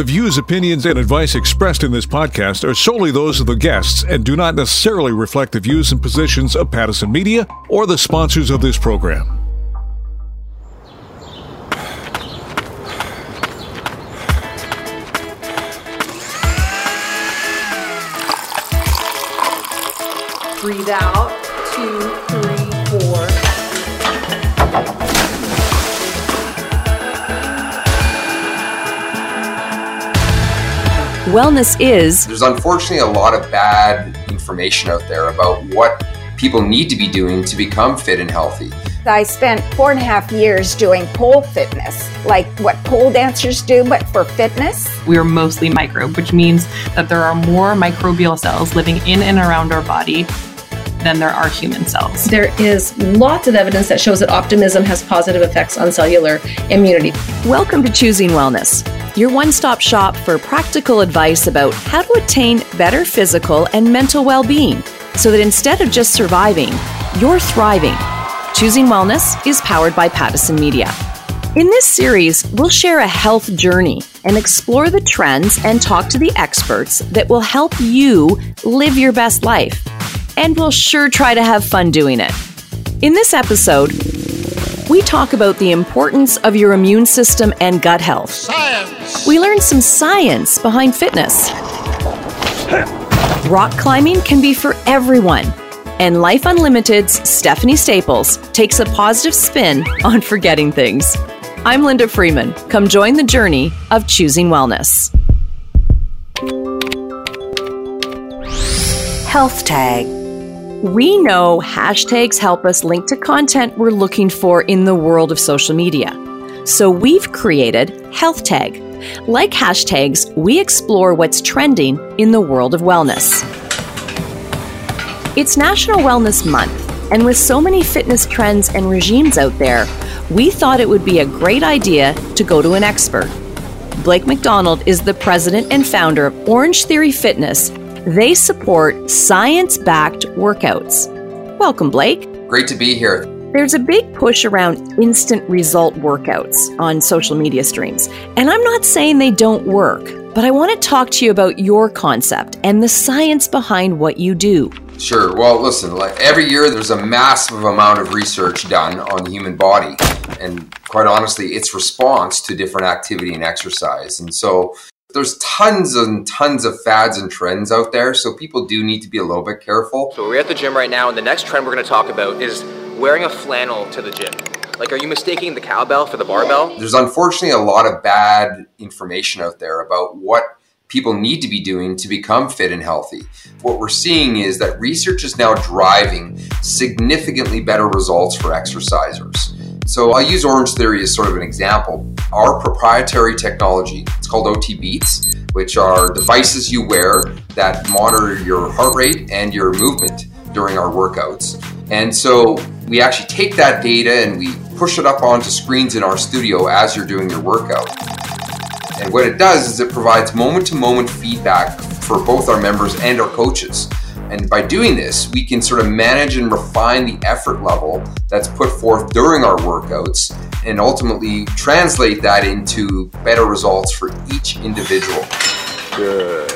The views, opinions, and advice expressed in this podcast are solely those of the guests and do not necessarily reflect the views and positions of Pattison Media or the sponsors of this program. Wellness is There's unfortunately a lot of bad information out there about what people need to be doing to become fit and healthy. I spent four and a half years doing pole fitness, like what pole dancers do, but for fitness. We are mostly microbe, which means that there are more microbial cells living in and around our body than there are human cells. There is lots of evidence that shows that optimism has positive effects on cellular immunity. Welcome to Choosing Wellness, your one stop shop for practical advice about how to attain better physical and mental well being so that instead of just surviving, you're thriving. Choosing Wellness is powered by Pattison Media. In this series, we'll share a health journey and explore the trends and talk to the experts that will help you live your best life. And we'll sure try to have fun doing it. In this episode, we talk about the importance of your immune system and gut health. Science! We learn some science behind fitness. Rock climbing can be for everyone. And Life Unlimited's Stephanie Staples takes a positive spin on forgetting things. I'm Linda Freeman. Come join the journey of choosing wellness. Health Tag. We know hashtags help us link to content we're looking for in the world of social media. So we've created Health Tag. Like hashtags, we explore what's trending in the world of wellness. It's National Wellness Month, and with so many fitness trends and regimes out there, we thought it would be a great idea to go to an expert. Blake McDonald is the president and founder of Orange Theory Fitness. They support science backed workouts. Welcome, Blake. Great to be here. There's a big push around instant result workouts on social media streams. And I'm not saying they don't work, but I want to talk to you about your concept and the science behind what you do. Sure. Well, listen, like every year there's a massive amount of research done on the human body and quite honestly, its response to different activity and exercise. And so there's tons and tons of fads and trends out there, so people do need to be a little bit careful. So we're at the gym right now, and the next trend we're going to talk about is wearing a flannel to the gym. Like, are you mistaking the cowbell for the barbell? There's unfortunately a lot of bad information out there about what people need to be doing to become fit and healthy. What we're seeing is that research is now driving significantly better results for exercisers. So I'll use Orange Theory as sort of an example. Our proprietary technology, it's called OT Beats, which are devices you wear that monitor your heart rate and your movement during our workouts. And so we actually take that data and we push it up onto screens in our studio as you're doing your workout. And what it does is it provides moment to moment feedback for both our members and our coaches. And by doing this, we can sort of manage and refine the effort level that's put forth during our workouts and ultimately translate that into better results for each individual. Good,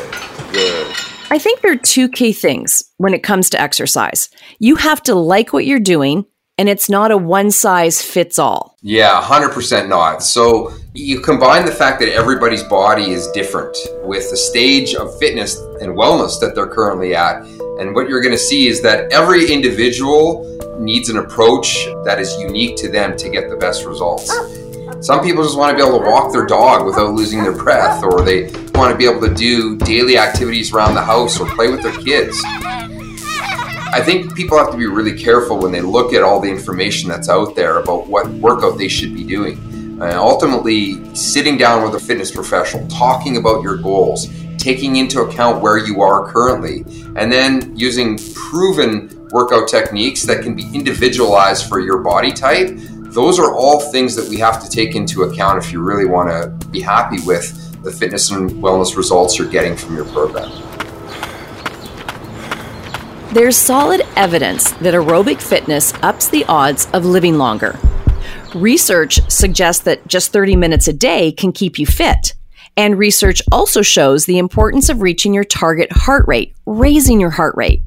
good. I think there are two key things when it comes to exercise. You have to like what you're doing, and it's not a one size fits all. Yeah, 100% not. So you combine the fact that everybody's body is different with the stage of fitness and wellness that they're currently at. And what you're going to see is that every individual needs an approach that is unique to them to get the best results. Some people just want to be able to walk their dog without losing their breath, or they want to be able to do daily activities around the house or play with their kids. I think people have to be really careful when they look at all the information that's out there about what workout they should be doing. And ultimately, sitting down with a fitness professional, talking about your goals, taking into account where you are currently, and then using proven workout techniques that can be individualized for your body type. Those are all things that we have to take into account if you really want to be happy with the fitness and wellness results you're getting from your program. There's solid evidence that aerobic fitness ups the odds of living longer. Research suggests that just 30 minutes a day can keep you fit. And research also shows the importance of reaching your target heart rate, raising your heart rate.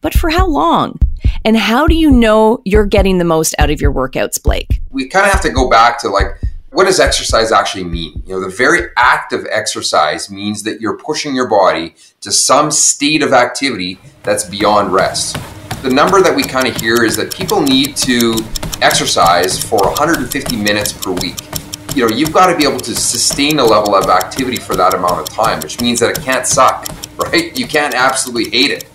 But for how long? And how do you know you're getting the most out of your workouts, Blake? We kind of have to go back to like, what does exercise actually mean? You know, the very act of exercise means that you're pushing your body to some state of activity that's beyond rest. The number that we kind of hear is that people need to exercise for 150 minutes per week. You know, you've got to be able to sustain a level of activity for that amount of time, which means that it can't suck, right? You can't absolutely hate it.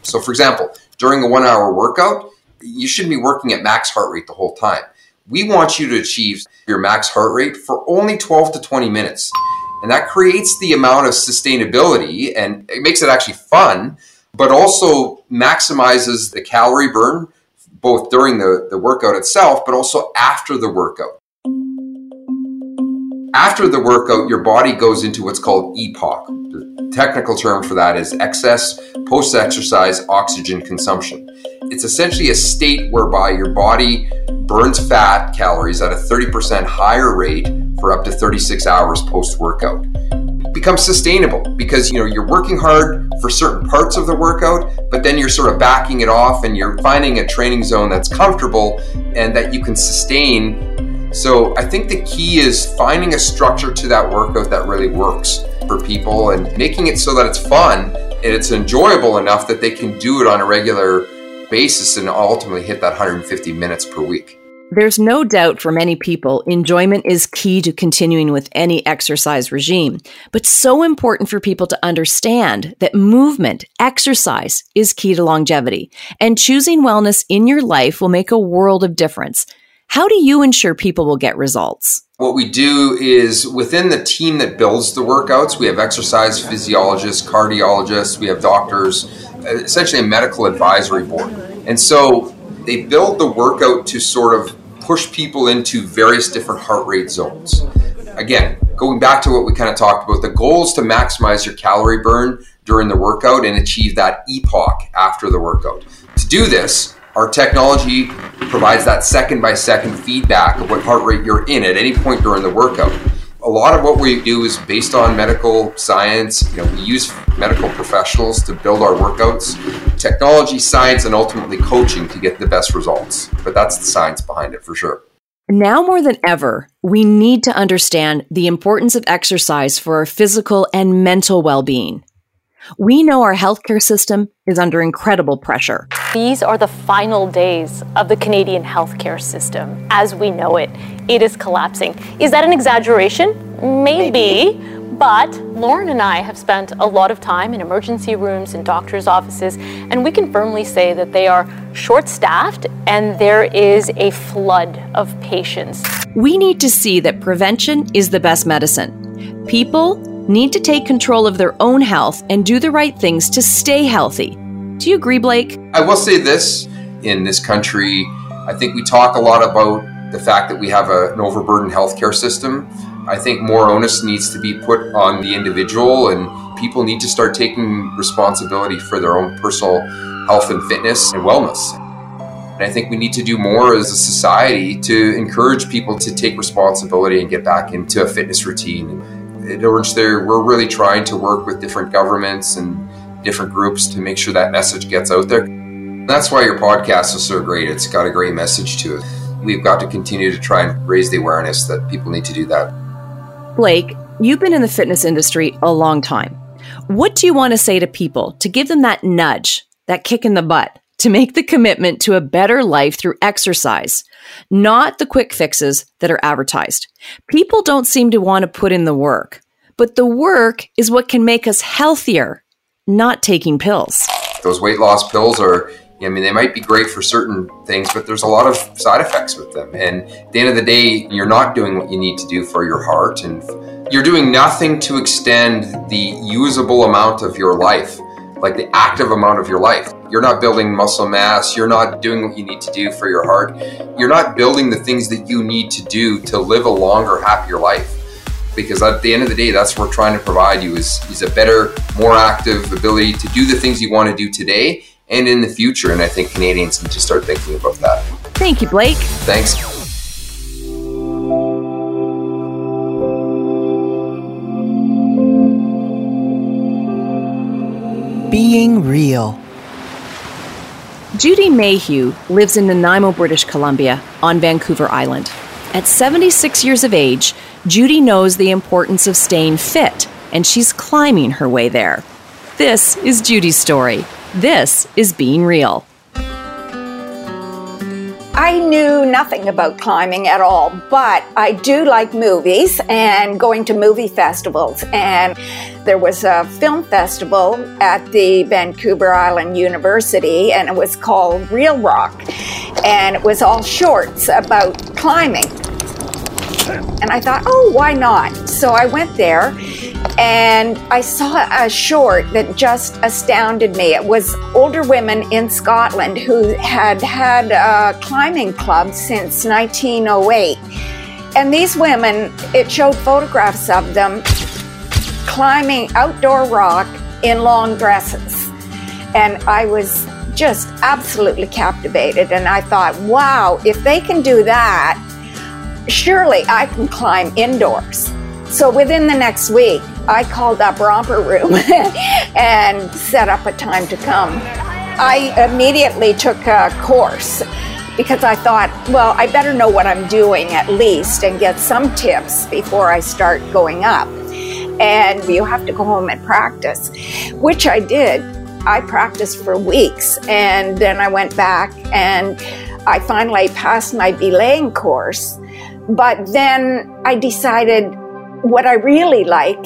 So, for example, during a one hour workout, you shouldn't be working at max heart rate the whole time. We want you to achieve your max heart rate for only 12 to 20 minutes. And that creates the amount of sustainability and it makes it actually fun, but also maximizes the calorie burn both during the, the workout itself, but also after the workout. After the workout, your body goes into what's called EPOC. The technical term for that is excess post exercise oxygen consumption. It's essentially a state whereby your body burns fat calories at a 30% higher rate for up to 36 hours post workout. Becomes sustainable because you know you're working hard for certain parts of the workout, but then you're sort of backing it off and you're finding a training zone that's comfortable and that you can sustain. So I think the key is finding a structure to that workout that really works for people and making it so that it's fun and it's enjoyable enough that they can do it on a regular basis and ultimately hit that 150 minutes per week. There's no doubt for many people, enjoyment is key to continuing with any exercise regime, but so important for people to understand that movement, exercise is key to longevity, and choosing wellness in your life will make a world of difference. How do you ensure people will get results? What we do is within the team that builds the workouts, we have exercise physiologists, cardiologists, we have doctors, uh, essentially a medical advisory board. And so they build the workout to sort of push people into various different heart rate zones. Again, going back to what we kind of talked about, the goal is to maximize your calorie burn during the workout and achieve that EPOC after the workout. To do this, our technology provides that second by second feedback of what heart rate you're in at any point during the workout a lot of what we do is based on medical science. You know, we use medical professionals to build our workouts, technology, science, and ultimately coaching to get the best results. But that's the science behind it for sure. Now more than ever, we need to understand the importance of exercise for our physical and mental well being. We know our healthcare system is under incredible pressure. These are the final days of the Canadian healthcare system as we know it. It is collapsing. Is that an exaggeration? Maybe. Maybe. But Lauren and I have spent a lot of time in emergency rooms and doctors' offices, and we can firmly say that they are short staffed and there is a flood of patients. We need to see that prevention is the best medicine. People need to take control of their own health and do the right things to stay healthy. Do you agree, Blake? I will say this in this country, I think we talk a lot about the fact that we have a, an overburdened healthcare system. I think more onus needs to be put on the individual, and people need to start taking responsibility for their own personal health and fitness and wellness. And I think we need to do more as a society to encourage people to take responsibility and get back into a fitness routine we're really trying to work with different governments and different groups to make sure that message gets out there. That's why your podcast is so great. It's got a great message to it. We've got to continue to try and raise the awareness that people need to do that. Blake, you've been in the fitness industry a long time. What do you want to say to people to give them that nudge, that kick in the butt, to make the commitment to a better life through exercise, not the quick fixes that are advertised. People don't seem to want to put in the work, but the work is what can make us healthier, not taking pills. Those weight loss pills are, I mean, they might be great for certain things, but there's a lot of side effects with them. And at the end of the day, you're not doing what you need to do for your heart, and you're doing nothing to extend the usable amount of your life like the active amount of your life. You're not building muscle mass. You're not doing what you need to do for your heart. You're not building the things that you need to do to live a longer, happier life. Because at the end of the day, that's what we're trying to provide you is, is a better, more active ability to do the things you want to do today and in the future. And I think Canadians need to start thinking about that. Thank you, Blake. Thanks. Being Real. Judy Mayhew lives in Nanaimo, British Columbia, on Vancouver Island. At 76 years of age, Judy knows the importance of staying fit, and she's climbing her way there. This is Judy's story. This is Being Real. I knew nothing about climbing at all, but I do like movies and going to movie festivals. And there was a film festival at the Vancouver Island University, and it was called Real Rock. And it was all shorts about climbing. And I thought, oh, why not? So I went there and I saw a short that just astounded me. It was older women in Scotland who had had a climbing club since 1908. And these women, it showed photographs of them climbing outdoor rock in long dresses. And I was just absolutely captivated. And I thought, wow, if they can do that, surely I can climb indoors. So within the next week, I called up Romper Room and set up a time to come. I immediately took a course because I thought, well, I better know what I'm doing at least and get some tips before I start going up. And you have to go home and practice, which I did. I practiced for weeks and then I went back and I finally passed my belaying course but then I decided what I really like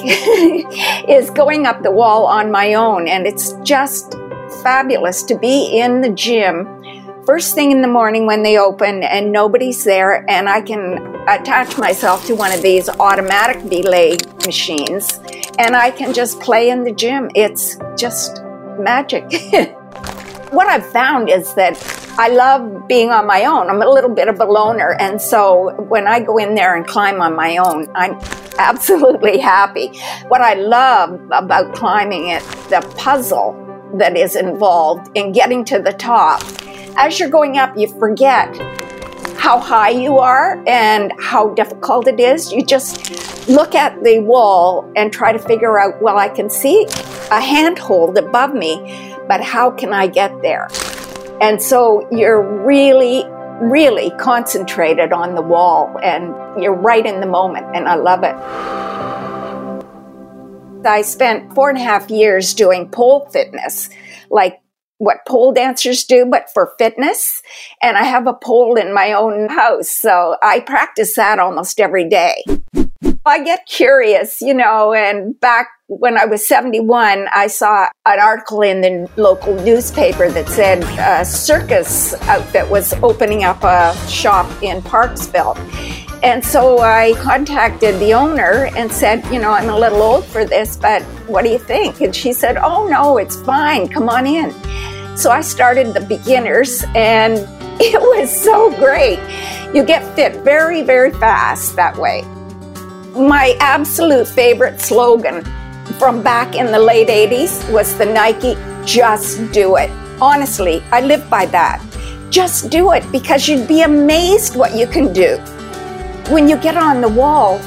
is going up the wall on my own. And it's just fabulous to be in the gym first thing in the morning when they open and nobody's there and I can attach myself to one of these automatic belay machines and I can just play in the gym. It's just magic. what I've found is that I love being on my own. I'm a little bit of a loner. And so when I go in there and climb on my own, I'm absolutely happy. What I love about climbing it, the puzzle that is involved in getting to the top. As you're going up, you forget how high you are and how difficult it is. You just look at the wall and try to figure out, well, I can see a handhold above me but how can I get there? And so you're really, really concentrated on the wall and you're right in the moment, and I love it. I spent four and a half years doing pole fitness, like what pole dancers do, but for fitness. And I have a pole in my own house, so I practice that almost every day. I get curious, you know, and back when I was 71, I saw an article in the local newspaper that said a circus outfit was opening up a shop in Parksville. And so I contacted the owner and said, you know, I'm a little old for this, but what do you think? And she said, oh, no, it's fine. Come on in. So I started the beginners and it was so great. You get fit very, very fast that way. My absolute favorite slogan from back in the late 80s was the Nike Just Do It. Honestly, I live by that. Just do it because you'd be amazed what you can do. When you get on the wall,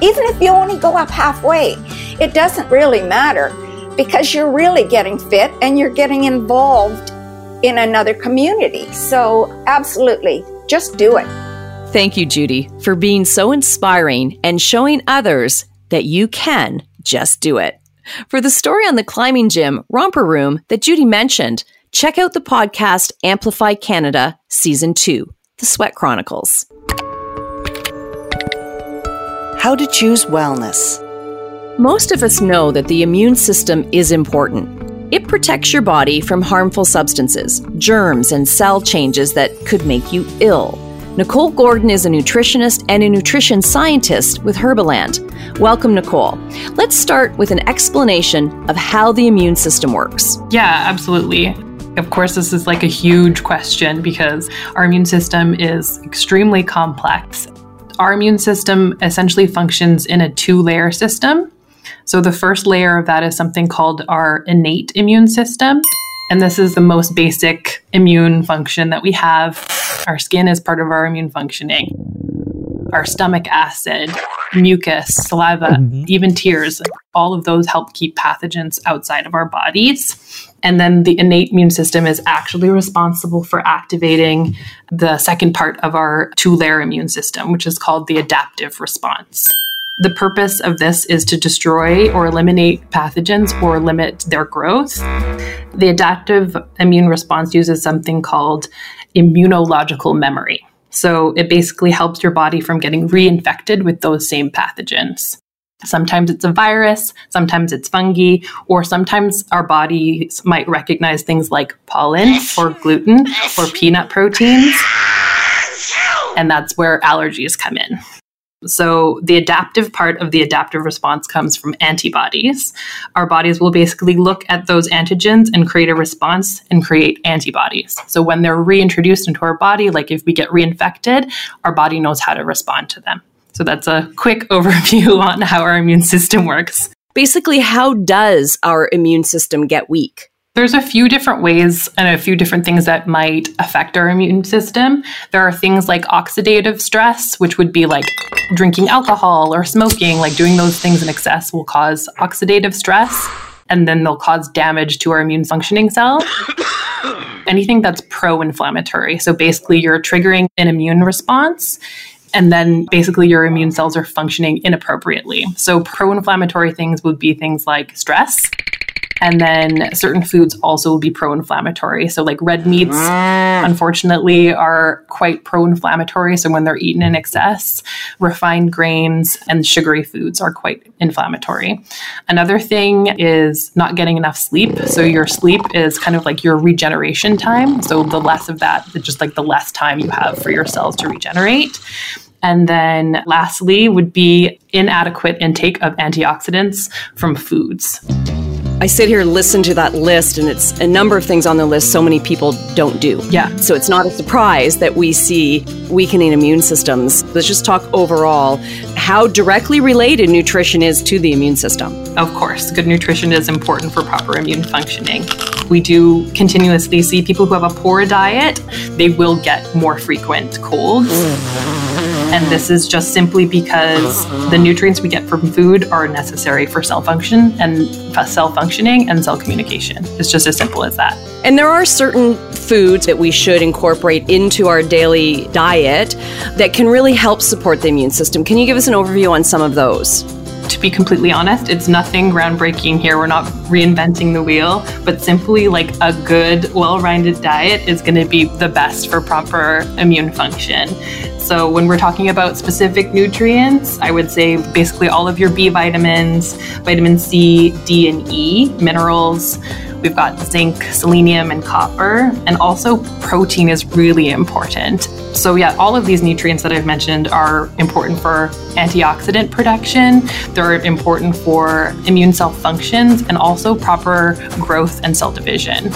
even if you only go up halfway, it doesn't really matter because you're really getting fit and you're getting involved in another community. So, absolutely, just do it. Thank you, Judy, for being so inspiring and showing others that you can just do it. For the story on the climbing gym, Romper Room, that Judy mentioned, check out the podcast Amplify Canada Season 2, The Sweat Chronicles. How to choose wellness. Most of us know that the immune system is important. It protects your body from harmful substances, germs, and cell changes that could make you ill. Nicole Gordon is a nutritionist and a nutrition scientist with Herbaland. Welcome, Nicole. Let's start with an explanation of how the immune system works. Yeah, absolutely. Of course, this is like a huge question because our immune system is extremely complex. Our immune system essentially functions in a two layer system. So, the first layer of that is something called our innate immune system. And this is the most basic immune function that we have. Our skin is part of our immune functioning. Our stomach acid, mucus, saliva, mm-hmm. even tears, all of those help keep pathogens outside of our bodies. And then the innate immune system is actually responsible for activating the second part of our two layer immune system, which is called the adaptive response. The purpose of this is to destroy or eliminate pathogens or limit their growth. The adaptive immune response uses something called immunological memory. So it basically helps your body from getting reinfected with those same pathogens. Sometimes it's a virus, sometimes it's fungi, or sometimes our bodies might recognize things like pollen or gluten or peanut proteins. And that's where allergies come in. So, the adaptive part of the adaptive response comes from antibodies. Our bodies will basically look at those antigens and create a response and create antibodies. So, when they're reintroduced into our body, like if we get reinfected, our body knows how to respond to them. So, that's a quick overview on how our immune system works. Basically, how does our immune system get weak? There's a few different ways and a few different things that might affect our immune system. There are things like oxidative stress, which would be like drinking alcohol or smoking, like doing those things in excess will cause oxidative stress and then they'll cause damage to our immune functioning cells. Anything that's pro inflammatory. So basically, you're triggering an immune response and then basically your immune cells are functioning inappropriately. So, pro inflammatory things would be things like stress, and then certain foods also will be pro inflammatory. So, like red meats, mm. unfortunately, are quite pro inflammatory. So, when they're eaten in excess, refined grains and sugary foods are quite inflammatory. Another thing is not getting enough sleep. So, your sleep is kind of like your regeneration time. So, the less of that, just like the less time you have for your cells to regenerate. And then lastly would be inadequate intake of antioxidants from foods. I sit here, and listen to that list, and it's a number of things on the list so many people don't do. Yeah. So it's not a surprise that we see weakening immune systems. Let's just talk overall how directly related nutrition is to the immune system. Of course, good nutrition is important for proper immune functioning. We do continuously see people who have a poor diet, they will get more frequent colds. Mm-hmm. And this is just simply because the nutrients we get from food are necessary for cell function and cell functioning and cell communication. It's just as simple as that. And there are certain foods that we should incorporate into our daily diet that can really help support the immune system. Can you give us an overview on some of those? To be completely honest, it's nothing groundbreaking here. We're not reinventing the wheel, but simply like a good, well rounded diet is going to be the best for proper immune function. So, when we're talking about specific nutrients, I would say basically all of your B vitamins, vitamin C, D, and E, minerals. We've got zinc, selenium, and copper. And also, protein is really important. So, yeah, all of these nutrients that I've mentioned are important for antioxidant production. They're important for immune cell functions and also proper growth and cell division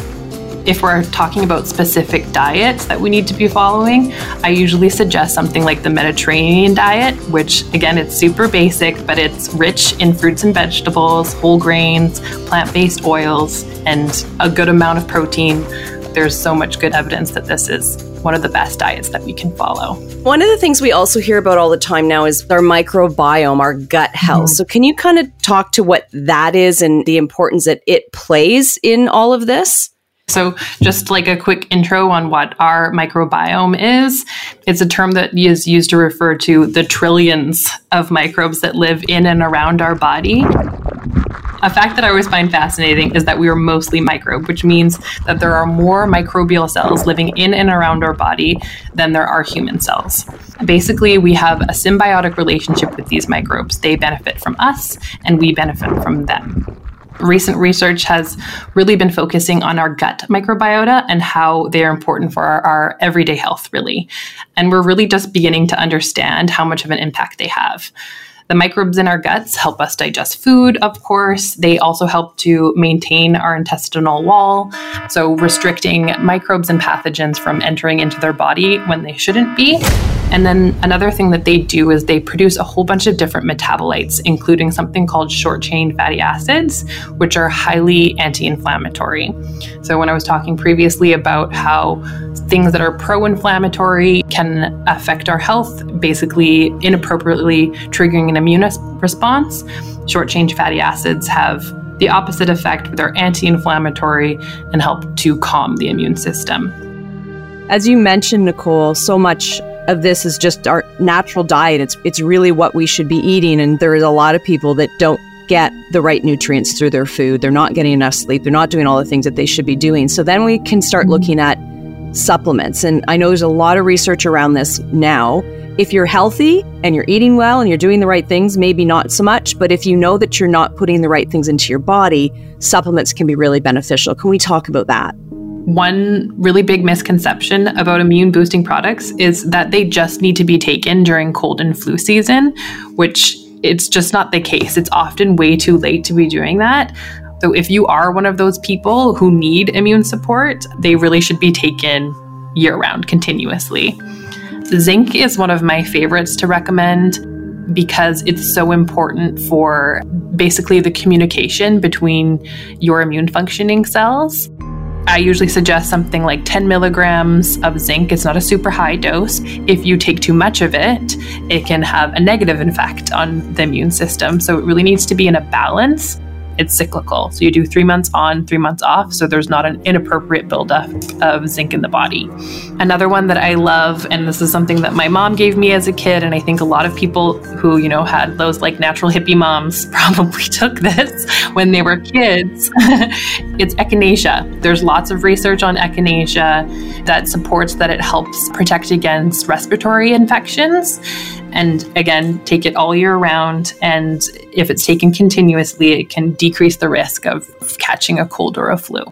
if we're talking about specific diets that we need to be following, I usually suggest something like the Mediterranean diet, which again, it's super basic, but it's rich in fruits and vegetables, whole grains, plant based oils, and a good amount of protein. There's so much good evidence that this is one of the best diets that we can follow. One of the things we also hear about all the time now is our microbiome, our gut health. Mm-hmm. So, can you kind of talk to what that is and the importance that it plays in all of this? So, just like a quick intro on what our microbiome is, it's a term that is used to refer to the trillions of microbes that live in and around our body. A fact that I always find fascinating is that we are mostly microbe, which means that there are more microbial cells living in and around our body than there are human cells. Basically, we have a symbiotic relationship with these microbes. They benefit from us, and we benefit from them recent research has really been focusing on our gut microbiota and how they are important for our, our, everyday health, really. And we're really just beginning to understand how much of an impact they have. The microbes in our guts help us digest food, of course. They also help to maintain our intestinal wall, so restricting microbes and pathogens from entering into their body when they shouldn't be. And then another thing that they do is they produce a whole bunch of different metabolites, including something called short chain fatty acids, which are highly anti inflammatory. So, when I was talking previously about how things that are pro inflammatory can affect our health, basically inappropriately triggering an immune response. Short chain fatty acids have the opposite effect. They're anti inflammatory and help to calm the immune system. As you mentioned, Nicole, so much of this is just our natural diet. It's it's really what we should be eating and there is a lot of people that don't get the right nutrients through their food. They're not getting enough sleep. They're not doing all the things that they should be doing. So then we can start looking at supplements. And I know there's a lot of research around this now. If you're healthy and you're eating well and you're doing the right things, maybe not so much. But if you know that you're not putting the right things into your body, supplements can be really beneficial. Can we talk about that? One really big misconception about immune boosting products is that they just need to be taken during cold and flu season, which it's just not the case. It's often way too late to be doing that. So if you are one of those people who need immune support, they really should be taken year round continuously. Zinc is one of my favorites to recommend because it's so important for basically the communication between your immune functioning cells. I usually suggest something like 10 milligrams of zinc. It's not a super high dose. If you take too much of it, it can have a negative effect on the immune system. So it really needs to be in a balance it's cyclical. So you do three months on, three months off. So there's not an inappropriate buildup of zinc in the body. Another one that I love, and this is something that my mom gave me as a kid, and I think a lot of people who, you know, had those like natural hippie moms probably took this when they were kids. it's echinacea. There's lots of research on echinacea that supports that it helps protect against respiratory infections and again, take it all year round. And if it's taken continuously, it can decrease the risk of catching a cold or a flu.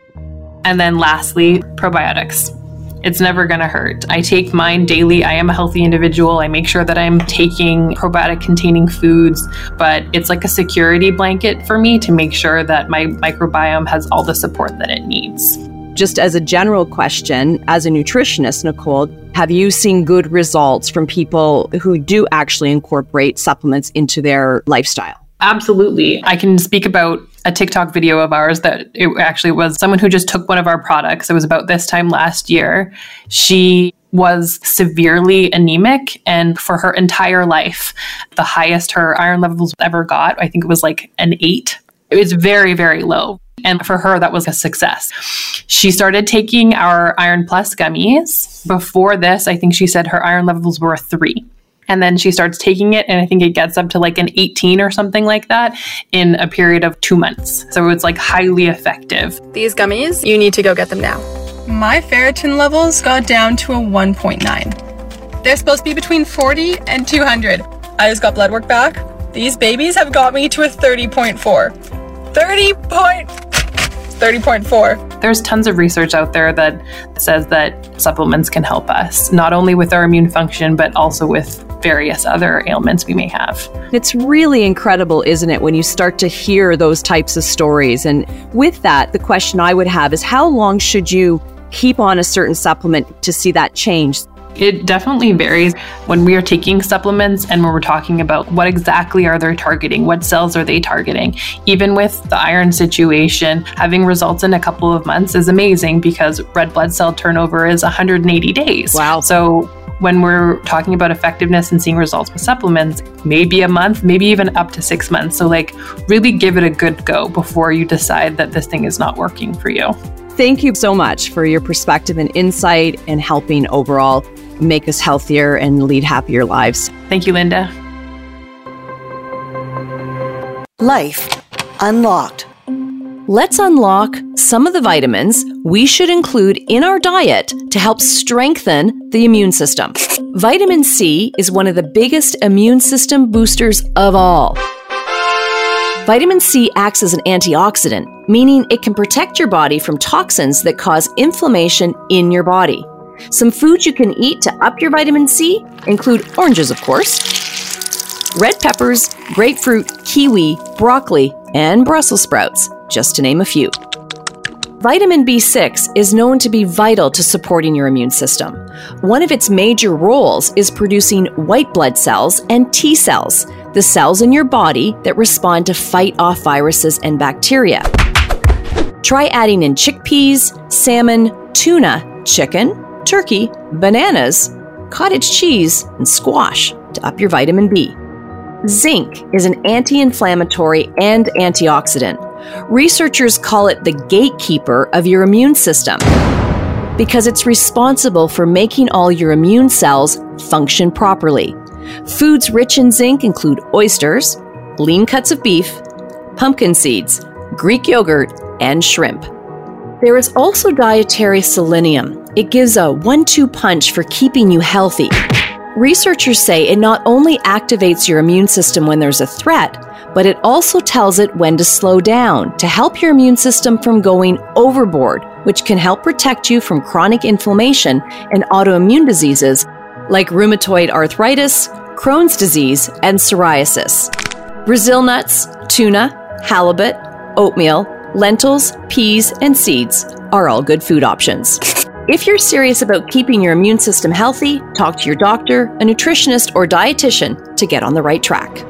And then lastly, probiotics. It's never going to hurt. I take mine daily. I am a healthy individual. I make sure that I'm taking probiotic containing foods, but it's like a security blanket for me to make sure that my microbiome has all the support that it needs. Just as a general question, as a nutritionist, Nicole, have you seen good results from people who do actually incorporate supplements into their lifestyle? Absolutely. I can speak about a TikTok video of ours that it actually was someone who just took one of our products. It was about this time last year. She was severely anemic and for her entire life, the highest her iron levels ever got, I think it was like an eight. It was very, very low. And for her, that was a success. She started taking our Iron Plus gummies. Before this, I think she said her iron levels were a three. And then she starts taking it, and I think it gets up to like an 18 or something like that in a period of two months. So it's like highly effective. These gummies, you need to go get them now. My ferritin levels got down to a 1.9. They're supposed to be between 40 and 200. I just got blood work back. These babies have got me to a 30.4. 30 point 30.4. There's tons of research out there that says that supplements can help us, not only with our immune function, but also with various other ailments we may have. It's really incredible, isn't it, when you start to hear those types of stories? And with that, the question I would have is how long should you keep on a certain supplement to see that change? It definitely varies when we are taking supplements and when we're talking about what exactly are they targeting, what cells are they targeting. Even with the iron situation, having results in a couple of months is amazing because red blood cell turnover is 180 days. Wow. So when we're talking about effectiveness and seeing results with supplements, maybe a month, maybe even up to six months. So, like, really give it a good go before you decide that this thing is not working for you. Thank you so much for your perspective and insight and helping overall make us healthier and lead happier lives. Thank you, Linda. Life Unlocked. Let's unlock some of the vitamins we should include in our diet to help strengthen the immune system. Vitamin C is one of the biggest immune system boosters of all. Vitamin C acts as an antioxidant, meaning it can protect your body from toxins that cause inflammation in your body. Some foods you can eat to up your vitamin C include oranges, of course, red peppers, grapefruit, kiwi, broccoli, and Brussels sprouts, just to name a few. Vitamin B6 is known to be vital to supporting your immune system. One of its major roles is producing white blood cells and T cells, the cells in your body that respond to fight off viruses and bacteria. Try adding in chickpeas, salmon, tuna, chicken, turkey, bananas, cottage cheese, and squash to up your vitamin B. Zinc is an anti inflammatory and antioxidant. Researchers call it the gatekeeper of your immune system because it's responsible for making all your immune cells function properly. Foods rich in zinc include oysters, lean cuts of beef, pumpkin seeds, Greek yogurt, and shrimp. There is also dietary selenium. It gives a one two punch for keeping you healthy. Researchers say it not only activates your immune system when there's a threat, but it also tells it when to slow down to help your immune system from going overboard, which can help protect you from chronic inflammation and autoimmune diseases like rheumatoid arthritis, Crohn's disease, and psoriasis. Brazil nuts, tuna, halibut, oatmeal, lentils, peas, and seeds are all good food options. If you're serious about keeping your immune system healthy, talk to your doctor, a nutritionist, or dietitian to get on the right track.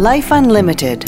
Life Unlimited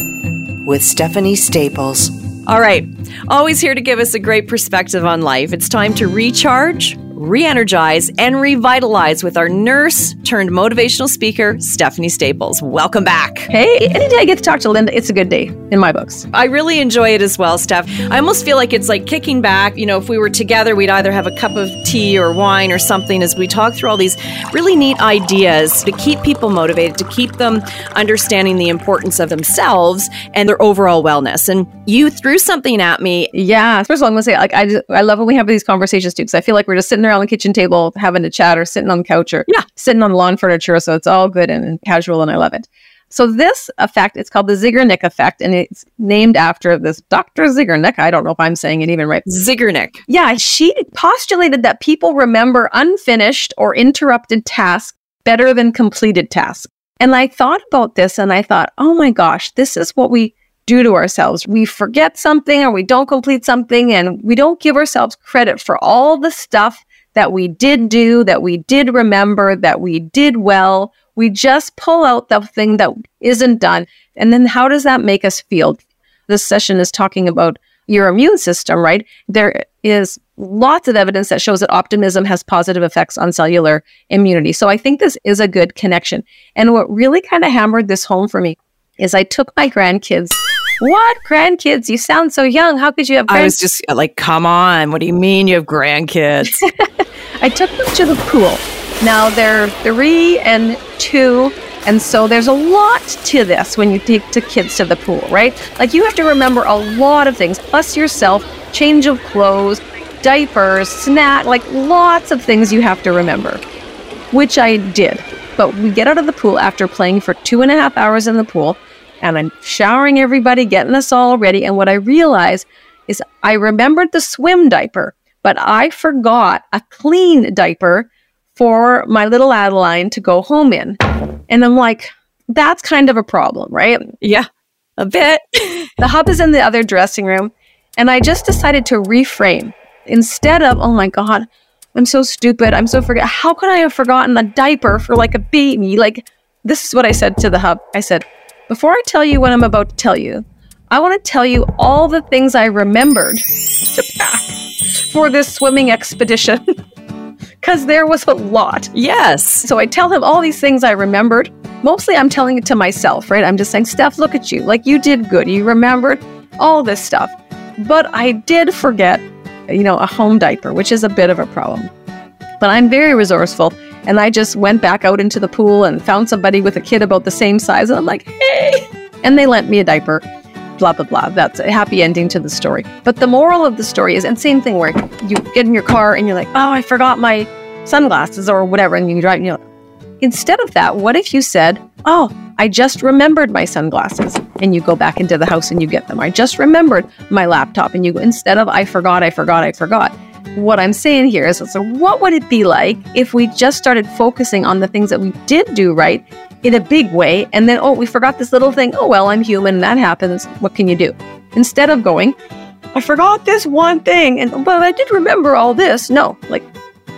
with Stephanie Staples. All right. Always here to give us a great perspective on life. It's time to recharge, re energize, and revitalize with our nurse turned motivational speaker, Stephanie Staples. Welcome back. Hey, any day I get to talk to Linda, it's a good day in my books. I really enjoy it as well, Steph. I almost feel like it's like kicking back. You know, if we were together, we'd either have a cup of tea or wine or something as we talk through all these really neat ideas to keep people motivated, to keep them understanding the importance of themselves and their overall wellness. And you threw something at me. Yeah. First of all, I'm going to say, like, I, just, I love when we have these conversations too, because I feel like we're just sitting around the kitchen table having a chat or sitting on the couch or yeah. sitting on the lawn furniture. So it's all good and, and casual, and I love it. So this effect, it's called the Zeigarnik effect, and it's named after this Dr. Zeigarnik. I don't know if I'm saying it even right. Zeigarnik. Yeah, she postulated that people remember unfinished or interrupted tasks better than completed tasks. And I thought about this and I thought, oh my gosh, this is what we do to ourselves. We forget something or we don't complete something and we don't give ourselves credit for all the stuff that we did do, that we did remember, that we did well. We just pull out the thing that isn't done. And then how does that make us feel? This session is talking about your immune system, right? There is lots of evidence that shows that optimism has positive effects on cellular immunity. So I think this is a good connection. And what really kind of hammered this home for me is I took my grandkids. What grandkids? You sound so young. How could you have? I was just like, come on. What do you mean you have grandkids? I took them to the pool. Now they're three and two. And so there's a lot to this when you take the kids to the pool, right? Like you have to remember a lot of things, plus yourself, change of clothes, diapers, snack, like lots of things you have to remember, which I did. But we get out of the pool after playing for two and a half hours in the pool, and I'm showering everybody, getting us all ready. And what I realized is I remembered the swim diaper, but I forgot a clean diaper for my little Adeline to go home in. And I'm like, that's kind of a problem, right? Yeah, a bit. the hub is in the other dressing room. And I just decided to reframe. Instead of, oh my God, I'm so stupid. I'm so forget. How could I have forgotten a diaper for like a baby? Like, this is what I said to the hub. I said, before I tell you what I'm about to tell you, I want to tell you all the things I remembered to pack for this swimming expedition. Because there was a lot. Yes. So I tell him all these things I remembered. Mostly I'm telling it to myself, right? I'm just saying, Steph, look at you. Like you did good. You remembered all this stuff. But I did forget, you know, a home diaper, which is a bit of a problem. But I'm very resourceful. And I just went back out into the pool and found somebody with a kid about the same size. And I'm like, hey. And they lent me a diaper. Blah, blah, blah. That's a happy ending to the story. But the moral of the story is, and same thing where you get in your car and you're like, oh, I forgot my sunglasses or whatever. And you drive, you know, instead of that, what if you said, oh, I just remembered my sunglasses and you go back into the house and you get them. I just remembered my laptop and you go, instead of I forgot, I forgot, I forgot. What I'm saying here is, so what would it be like if we just started focusing on the things that we did do right in a big way and then, oh, we forgot this little thing. Oh, well, I'm human that happens. What can you do? Instead of going, I forgot this one thing and, but I did remember all this. No, like,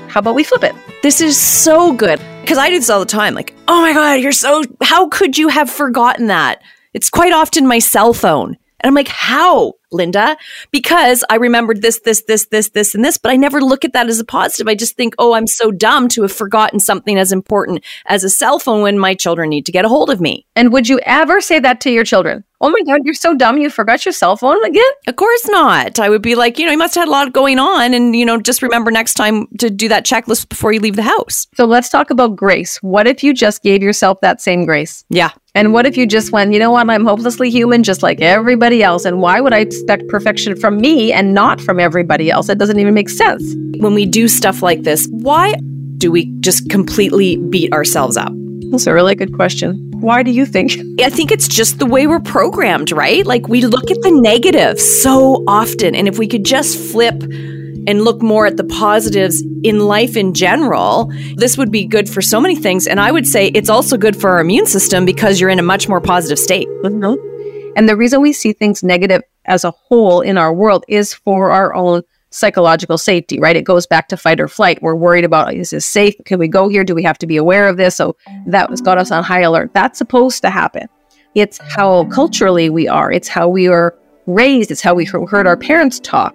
how about we flip it? This is so good. because I do this all the time. Like, oh my God, you're so, how could you have forgotten that? It's quite often my cell phone. And I'm like, how, Linda? Because I remembered this, this, this, this, this, and this, but I never look at that as a positive. I just think, oh, I'm so dumb to have forgotten something as important as a cell phone when my children need to get a hold of me. And would you ever say that to your children? Oh my God, you're so dumb. You forgot your cell phone again? Of course not. I would be like, you know, you must have had a lot going on. And, you know, just remember next time to do that checklist before you leave the house. So let's talk about grace. What if you just gave yourself that same grace? Yeah. And what if you just went, you know what, I'm hopelessly human just like everybody else. And why would I expect perfection from me and not from everybody else? It doesn't even make sense. When we do stuff like this, why do we just completely beat ourselves up? That's a really good question. Why do you think? I think it's just the way we're programmed, right? Like we look at the negative so often. And if we could just flip and look more at the positives in life in general, this would be good for so many things. And I would say it's also good for our immune system because you're in a much more positive state. Mm-hmm. And the reason we see things negative as a whole in our world is for our own psychological safety, right? It goes back to fight or flight. We're worried about is this safe? Can we go here? Do we have to be aware of this? So that was got us on high alert. That's supposed to happen. It's how culturally we are. It's how we are raised. It's how we heard our parents talk.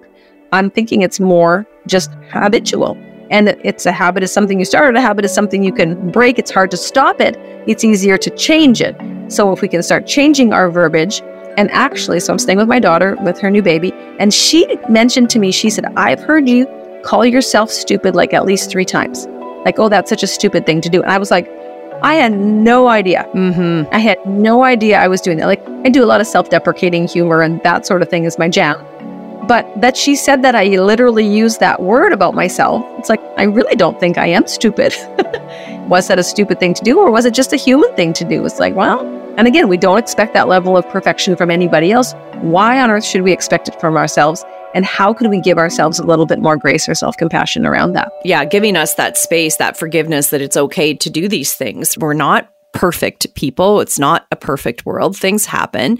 I'm thinking it's more just habitual. And it's a habit is something you started, a habit is something you can break. It's hard to stop it. It's easier to change it. So if we can start changing our verbiage, and actually, so I'm staying with my daughter with her new baby, and she mentioned to me, she said, I've heard you call yourself stupid like at least three times. Like, oh, that's such a stupid thing to do. And I was like, I had no idea. Mm-hmm. I had no idea I was doing that. Like, I do a lot of self deprecating humor and that sort of thing is my jam. But that she said that I literally used that word about myself, it's like, I really don't think I am stupid. was that a stupid thing to do, or was it just a human thing to do? It's like, well, and again, we don't expect that level of perfection from anybody else. Why on earth should we expect it from ourselves? And how can we give ourselves a little bit more grace or self compassion around that? Yeah, giving us that space, that forgiveness that it's okay to do these things. We're not perfect people. It's not a perfect world. Things happen,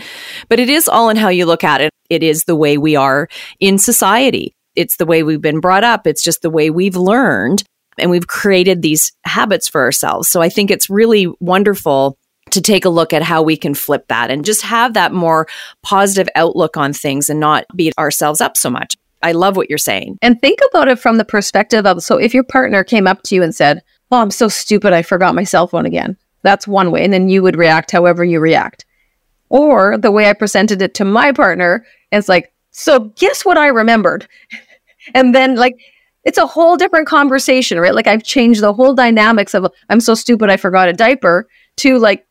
but it is all in how you look at it. It is the way we are in society. It's the way we've been brought up. It's just the way we've learned and we've created these habits for ourselves. So I think it's really wonderful to take a look at how we can flip that and just have that more positive outlook on things and not beat ourselves up so much. I love what you're saying. And think about it from the perspective of so if your partner came up to you and said, Oh, I'm so stupid, I forgot my cell phone again. That's one way. And then you would react however you react. Or the way I presented it to my partner, it's like, so guess what I remembered? and then like it's a whole different conversation, right? Like I've changed the whole dynamics of I'm so stupid I forgot a diaper to like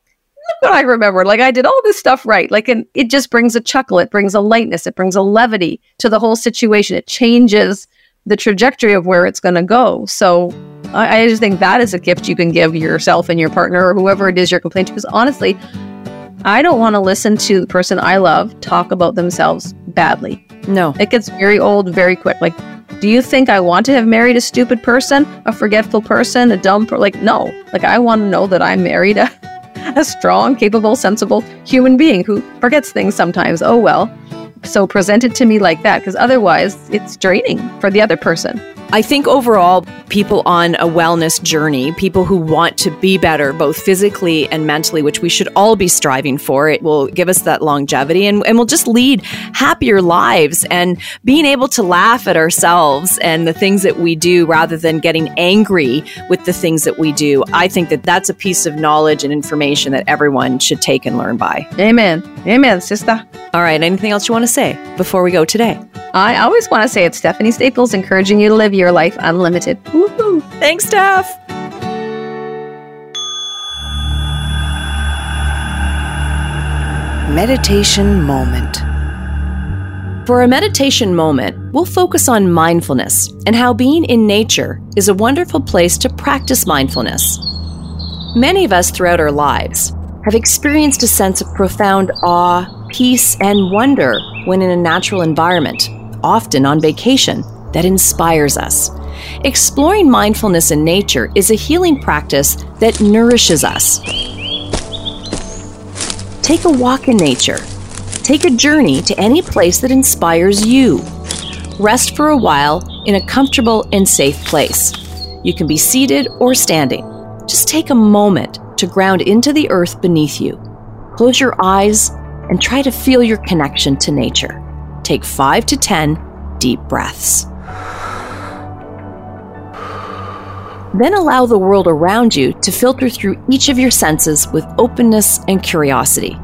what I remember. Like I did all this stuff right. Like and it just brings a chuckle, it brings a lightness, it brings a levity to the whole situation. It changes the trajectory of where it's gonna go. So I, I just think that is a gift you can give yourself and your partner or whoever it is you're complaining to. Because honestly, I don't want to listen to the person I love talk about themselves badly. No. It gets very old very quick. Like, do you think I want to have married a stupid person, a forgetful person, a dumb per- like no. Like I want to know that I'm married a a strong, capable, sensible human being who forgets things sometimes. Oh well. So present it to me like that because otherwise it's draining for the other person. I think overall, people on a wellness journey, people who want to be better, both physically and mentally, which we should all be striving for, it will give us that longevity and, and we'll just lead happier lives and being able to laugh at ourselves and the things that we do rather than getting angry with the things that we do. I think that that's a piece of knowledge and information that everyone should take and learn by. Amen. Amen, sister. All right. Anything else you want to say before we go today? I always want to say it's Stephanie Staples encouraging you to live your life unlimited. Woohoo! Thanks, Steph. Meditation Moment. For a meditation moment, we'll focus on mindfulness and how being in nature is a wonderful place to practice mindfulness. Many of us throughout our lives have experienced a sense of profound awe, peace, and wonder when in a natural environment, often on vacation, that inspires us. Exploring mindfulness in nature is a healing practice that nourishes us. Take a walk in nature. Take a journey to any place that inspires you. Rest for a while in a comfortable and safe place. You can be seated or standing. just take a moment to ground into the earth beneath you. Close your eyes and try to feel your connection to nature. Take five to 10 deep breaths. Then allow the world around you to filter through each of your senses with openness and curiosity.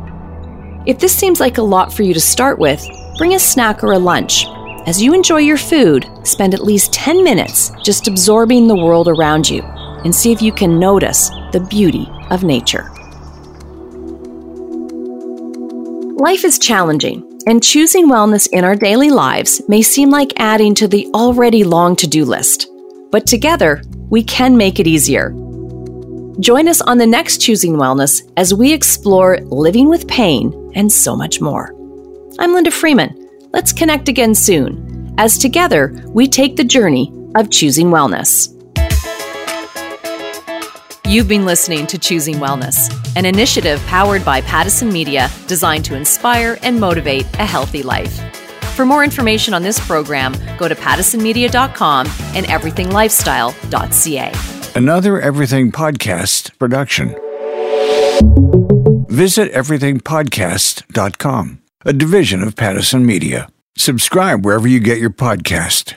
If this seems like a lot for you to start with, bring a snack or a lunch. As you enjoy your food, spend at least 10 minutes just absorbing the world around you and see if you can notice the beauty of nature. Life is challenging, and choosing wellness in our daily lives may seem like adding to the already long to do list. But together, we can make it easier. Join us on the next Choosing Wellness as we explore living with pain and so much more. I'm Linda Freeman. Let's connect again soon as together we take the journey of choosing wellness. You've been listening to Choosing Wellness, an initiative powered by Pattison Media designed to inspire and motivate a healthy life. For more information on this program, go to pattisonmedia.com and everythinglifestyle.ca. Another Everything Podcast production. Visit everythingpodcast.com, a division of Pattison Media. Subscribe wherever you get your podcast.